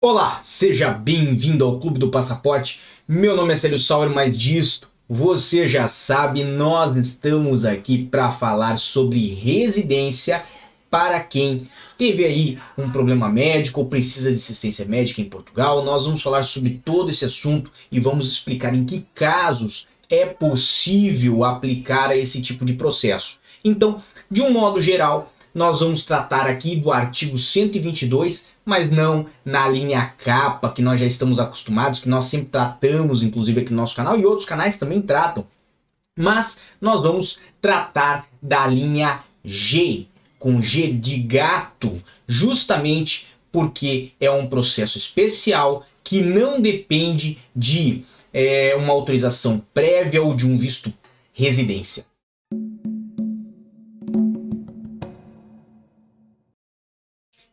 Olá, seja bem-vindo ao Clube do Passaporte. Meu nome é Célio Sauer, mas disto você já sabe, nós estamos aqui para falar sobre residência para quem teve aí um problema médico ou precisa de assistência médica em Portugal. Nós vamos falar sobre todo esse assunto e vamos explicar em que casos é possível aplicar esse tipo de processo. Então, de um modo geral, nós vamos tratar aqui do artigo 122 mas não na linha capa que nós já estamos acostumados, que nós sempre tratamos, inclusive aqui no nosso canal, e outros canais também tratam. Mas nós vamos tratar da linha G, com G de gato, justamente porque é um processo especial que não depende de é, uma autorização prévia ou de um visto residência.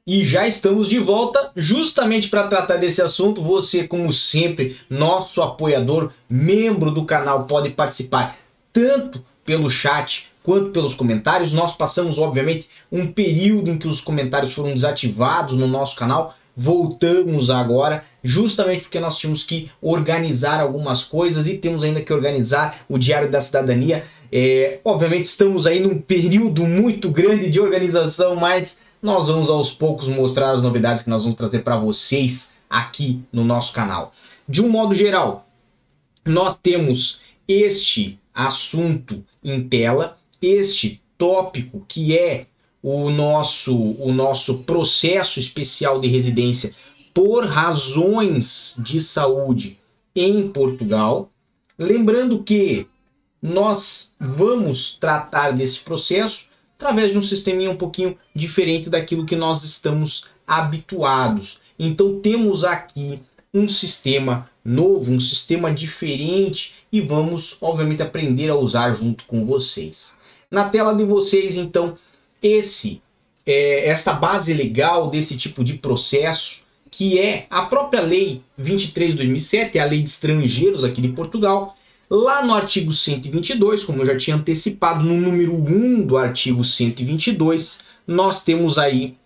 E já estamos de volta justamente para tratar desse assunto. Você, como sempre, nosso apoiador, membro do canal, pode participar tanto pelo chat quanto pelos comentários. Nós passamos, obviamente, um período em que os comentários foram desativados no nosso canal. Voltamos agora, justamente porque nós tínhamos que organizar algumas coisas e temos ainda que organizar o Diário da Cidadania. É, obviamente, estamos aí num período muito grande de organização, mas nós vamos aos poucos mostrar as novidades que nós vamos trazer para vocês aqui no nosso canal. De um modo geral, nós temos este assunto em tela, este tópico que é o nosso o nosso processo especial de residência por razões de saúde em Portugal. Lembrando que nós vamos tratar desse processo através de um sisteminha um pouquinho diferente daquilo que nós estamos habituados. Então temos aqui um sistema novo, um sistema diferente e vamos, obviamente, aprender a usar junto com vocês. Na tela de vocês, então, esse é, esta base legal desse tipo de processo, que é a própria Lei 23 de 2007, é a Lei de Estrangeiros aqui de Portugal, Lá no artigo 122, como eu já tinha antecipado, no número 1 do artigo 122, nós temos aí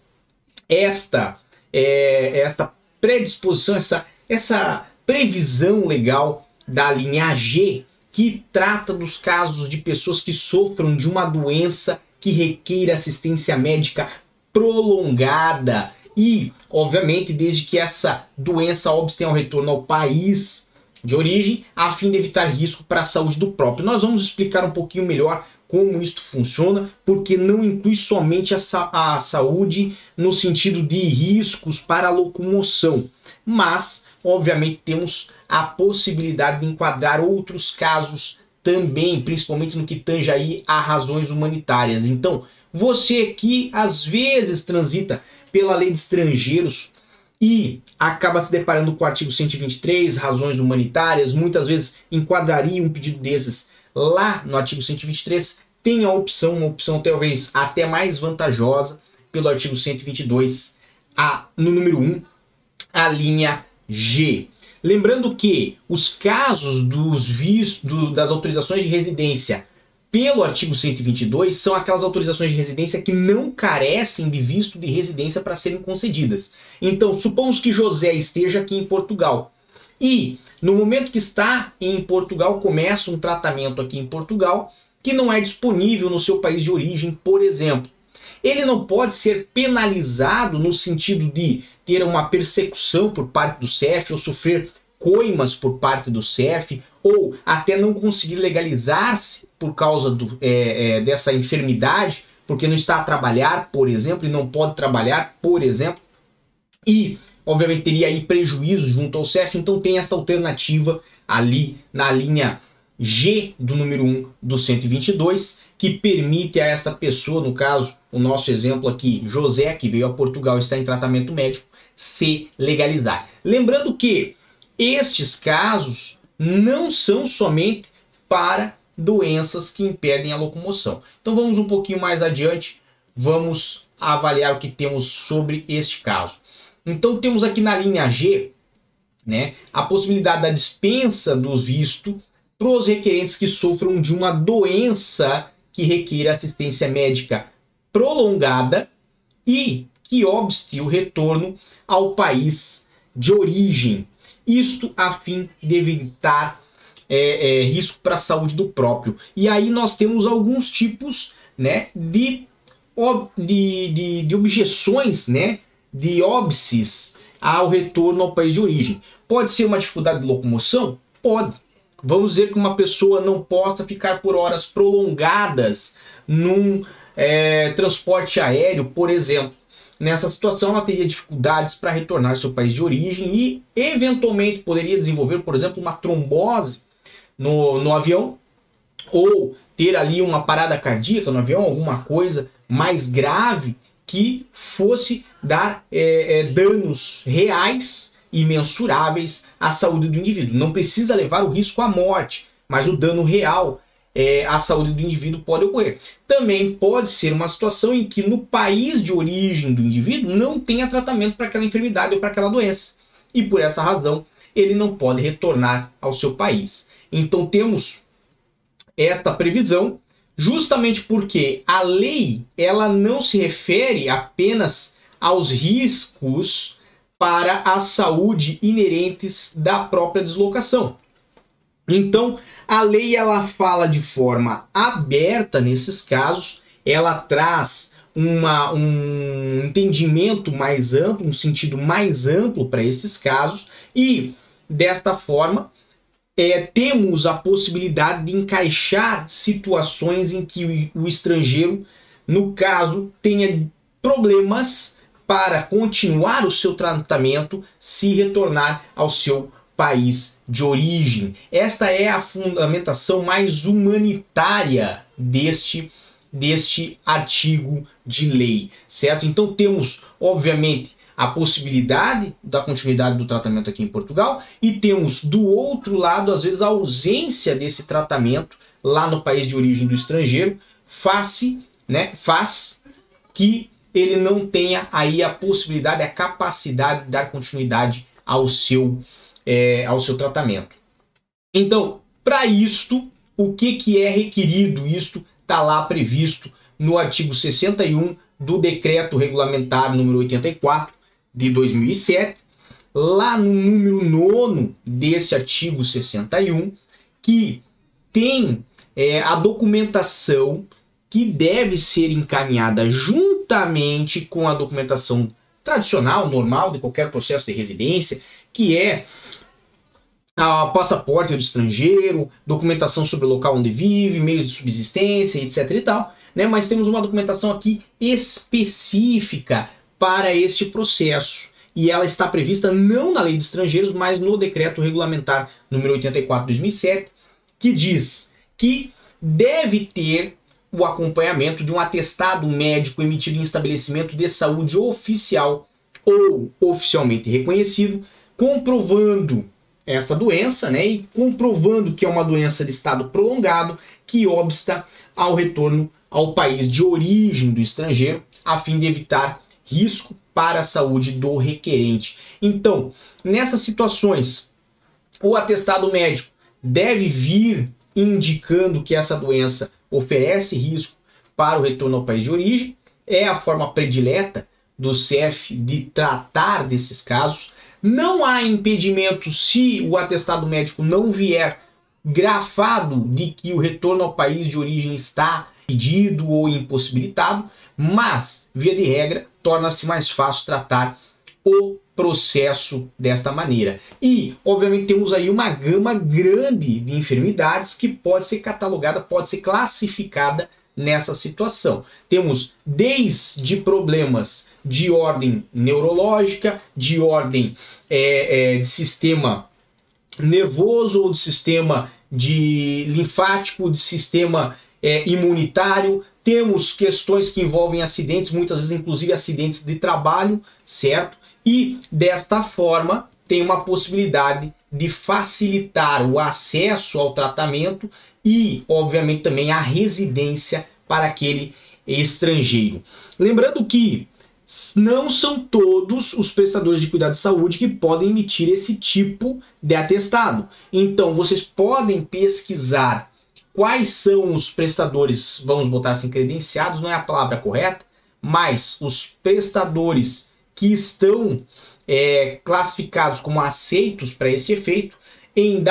esta, é, esta predisposição, essa, essa previsão legal da linha G, que trata dos casos de pessoas que sofram de uma doença que requer assistência médica prolongada. E, obviamente, desde que essa doença óbvio tenha o retorno ao país de origem, a fim de evitar risco para a saúde do próprio. Nós vamos explicar um pouquinho melhor como isto funciona, porque não inclui somente a, sa a saúde no sentido de riscos para a locomoção, mas, obviamente, temos a possibilidade de enquadrar outros casos também, principalmente no que tange aí a razões humanitárias. Então, você que às vezes transita pela lei de estrangeiros e acaba se deparando com o artigo 123, razões humanitárias, muitas vezes enquadraria um pedido desses lá no artigo 123, tem a opção, uma opção talvez até mais vantajosa, pelo artigo 122, a, no número 1, a linha G. Lembrando que os casos dos vistos, do, das autorizações de residência pelo artigo 122 são aquelas autorizações de residência que não carecem de visto de residência para serem concedidas. Então, supomos que José esteja aqui em Portugal e no momento que está em Portugal começa um tratamento aqui em Portugal que não é disponível no seu país de origem, por exemplo. Ele não pode ser penalizado no sentido de ter uma persecução por parte do CEF ou sofrer coimas por parte do CEF ou até não conseguir legalizar-se por causa do, é, é, dessa enfermidade, porque não está a trabalhar, por exemplo, e não pode trabalhar, por exemplo, e obviamente teria aí prejuízo junto ao CEF, então tem essa alternativa ali na linha G do número 1 do 122, que permite a esta pessoa, no caso, o nosso exemplo aqui, José, que veio a Portugal e está em tratamento médico, se legalizar. Lembrando que estes casos não são somente para doenças que impedem a locomoção. Então vamos um pouquinho mais adiante, vamos avaliar o que temos sobre este caso. Então temos aqui na linha G, né, a possibilidade da dispensa do visto para os requerentes que sofram de uma doença que requer assistência médica prolongada e que obste o retorno ao país de origem. Isto a fim de evitar é, é, risco para a saúde do próprio. E aí nós temos alguns tipos né, de, de, de, de objeções, né, de óbices ao retorno ao país de origem. Pode ser uma dificuldade de locomoção? Pode. Vamos dizer que uma pessoa não possa ficar por horas prolongadas num é, transporte aéreo, por exemplo. Nessa situação, ela teria dificuldades para retornar ao seu país de origem e, eventualmente, poderia desenvolver, por exemplo, uma trombose no, no avião ou ter ali uma parada cardíaca no avião, alguma coisa mais grave que fosse dar é, é, danos reais e mensuráveis à saúde do indivíduo. Não precisa levar o risco à morte, mas o dano real é, à saúde do indivíduo pode ocorrer. Também pode ser uma situação em que no país de origem do indivíduo não tenha tratamento para aquela enfermidade ou para aquela doença. E por essa razão ele não pode retornar ao seu país. Então temos esta previsão justamente porque a lei ela não se refere apenas aos riscos para a saúde inerentes da própria deslocação. Então, a lei ela fala de forma aberta nesses casos, ela traz uma, um entendimento mais amplo, um sentido mais amplo para esses casos, e desta forma é, temos a possibilidade de encaixar situações em que o, o estrangeiro, no caso, tenha problemas para continuar o seu tratamento se retornar ao seu país de origem. Esta é a fundamentação mais humanitária deste deste artigo de lei, certo? Então temos, obviamente, a possibilidade da continuidade do tratamento aqui em Portugal e temos do outro lado, às vezes, a ausência desse tratamento lá no país de origem do estrangeiro, face, né, faz que ele não tenha aí a possibilidade, a capacidade de dar continuidade ao seu, é, ao seu tratamento. Então, para isto, o que, que é requerido? Isto está lá previsto no artigo 61 do decreto regulamentar número 84 de 2007, lá no número 9 desse artigo 61, que tem é, a documentação que deve ser encaminhada juntamente com a documentação tradicional, normal, de qualquer processo de residência, que é a passaporte do estrangeiro, documentação sobre o local onde vive, meios de subsistência, etc e tal, né? Mas temos uma documentação aqui específica para este processo. E ela está prevista não na Lei de Estrangeiros, mas no Decreto Regulamentar número 84 de 2007, que diz que deve ter o acompanhamento de um atestado médico emitido em estabelecimento de saúde oficial ou oficialmente reconhecido, comprovando esta doença, né, e comprovando que é uma doença de estado prolongado que obsta ao retorno ao país de origem do estrangeiro, a fim de evitar risco para a saúde do requerente. Então, nessas situações, o atestado médico deve vir indicando que essa doença oferece risco para o retorno ao país de origem, é a forma predileta do CEF de tratar desses casos. Não há impedimento se o atestado médico não vier grafado de que o retorno ao país de origem está pedido ou impossibilitado, mas, via de regra, torna-se mais fácil tratar o processo desta maneira. E, obviamente, temos aí uma gama grande de enfermidades que pode ser catalogada, pode ser classificada nessa situação. Temos desde problemas de ordem neurológica, de ordem é, é, de sistema nervoso ou de sistema de linfático, de sistema é, imunitário, temos questões que envolvem acidentes, muitas vezes inclusive acidentes de trabalho, certo? E desta forma tem uma possibilidade de facilitar o acesso ao tratamento e, obviamente, também a residência para aquele estrangeiro. Lembrando que não são todos os prestadores de cuidado de saúde que podem emitir esse tipo de atestado. Então, vocês podem pesquisar quais são os prestadores, vamos botar assim, credenciados, não é a palavra correta, mas os prestadores que estão é, classificados como aceitos para esse efeito em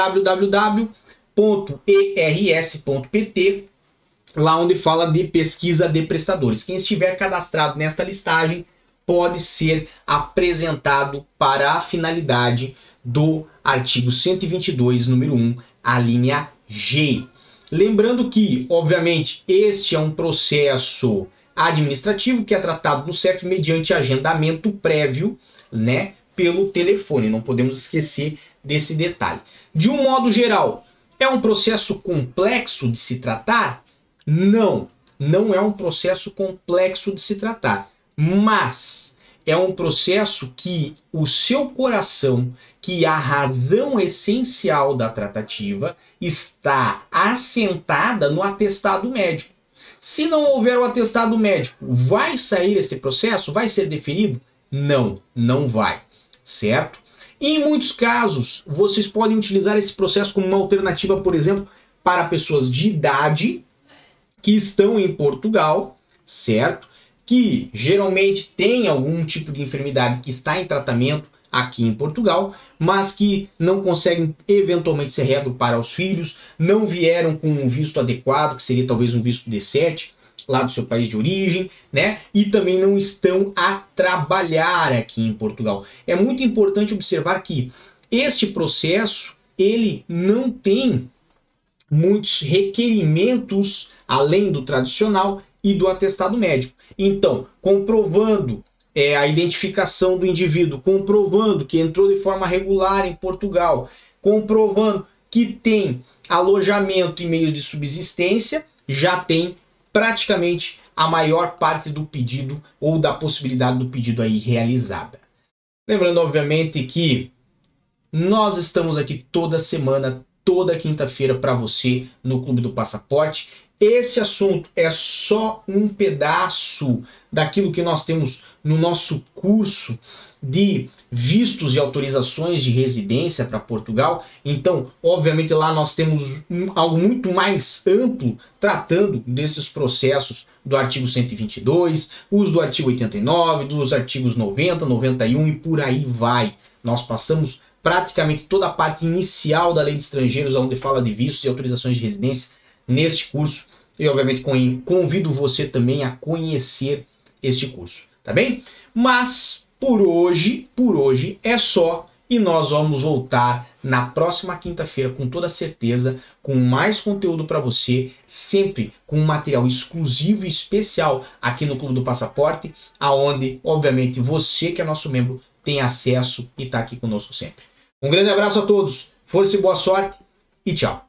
www.ers.pt, lá onde fala de pesquisa de prestadores. Quem estiver cadastrado nesta listagem pode ser apresentado para a finalidade do artigo 122, número 1, a linha G. Lembrando que, obviamente, este é um processo administrativo que é tratado no CEF mediante agendamento prévio, né, pelo telefone. Não podemos esquecer desse detalhe. De um modo geral, é um processo complexo de se tratar? Não, não é um processo complexo de se tratar, mas é um processo que o seu coração, que a razão essencial da tratativa está assentada no atestado médico. Se não houver o atestado médico, vai sair esse processo? Vai ser definido? Não, não vai, certo? E em muitos casos, vocês podem utilizar esse processo como uma alternativa, por exemplo, para pessoas de idade que estão em Portugal, certo? que geralmente tem algum tipo de enfermidade que está em tratamento aqui em Portugal, mas que não conseguem eventualmente ser reado para os filhos, não vieram com um visto adequado, que seria talvez um visto D7, lá do seu país de origem, né? E também não estão a trabalhar aqui em Portugal. É muito importante observar que este processo ele não tem muitos requerimentos além do tradicional e do atestado médico. Então, comprovando é, a identificação do indivíduo, comprovando que entrou de forma regular em Portugal, comprovando que tem alojamento e meios de subsistência, já tem praticamente a maior parte do pedido ou da possibilidade do pedido aí realizada. Lembrando, obviamente, que nós estamos aqui toda semana, toda quinta-feira para você no Clube do Passaporte esse assunto é só um pedaço daquilo que nós temos no nosso curso de vistos e autorizações de residência para Portugal. Então, obviamente, lá nós temos um, algo muito mais amplo tratando desses processos do artigo 122, os do artigo 89, dos artigos 90, 91 e por aí vai. Nós passamos praticamente toda a parte inicial da lei de estrangeiros, onde fala de vistos e autorizações de residência neste curso e obviamente convido você também a conhecer este curso, tá bem? Mas por hoje, por hoje é só e nós vamos voltar na próxima quinta-feira com toda certeza com mais conteúdo para você, sempre com material exclusivo e especial aqui no Clube do Passaporte, aonde obviamente você que é nosso membro tem acesso e está aqui conosco sempre. Um grande abraço a todos, força e boa sorte e tchau.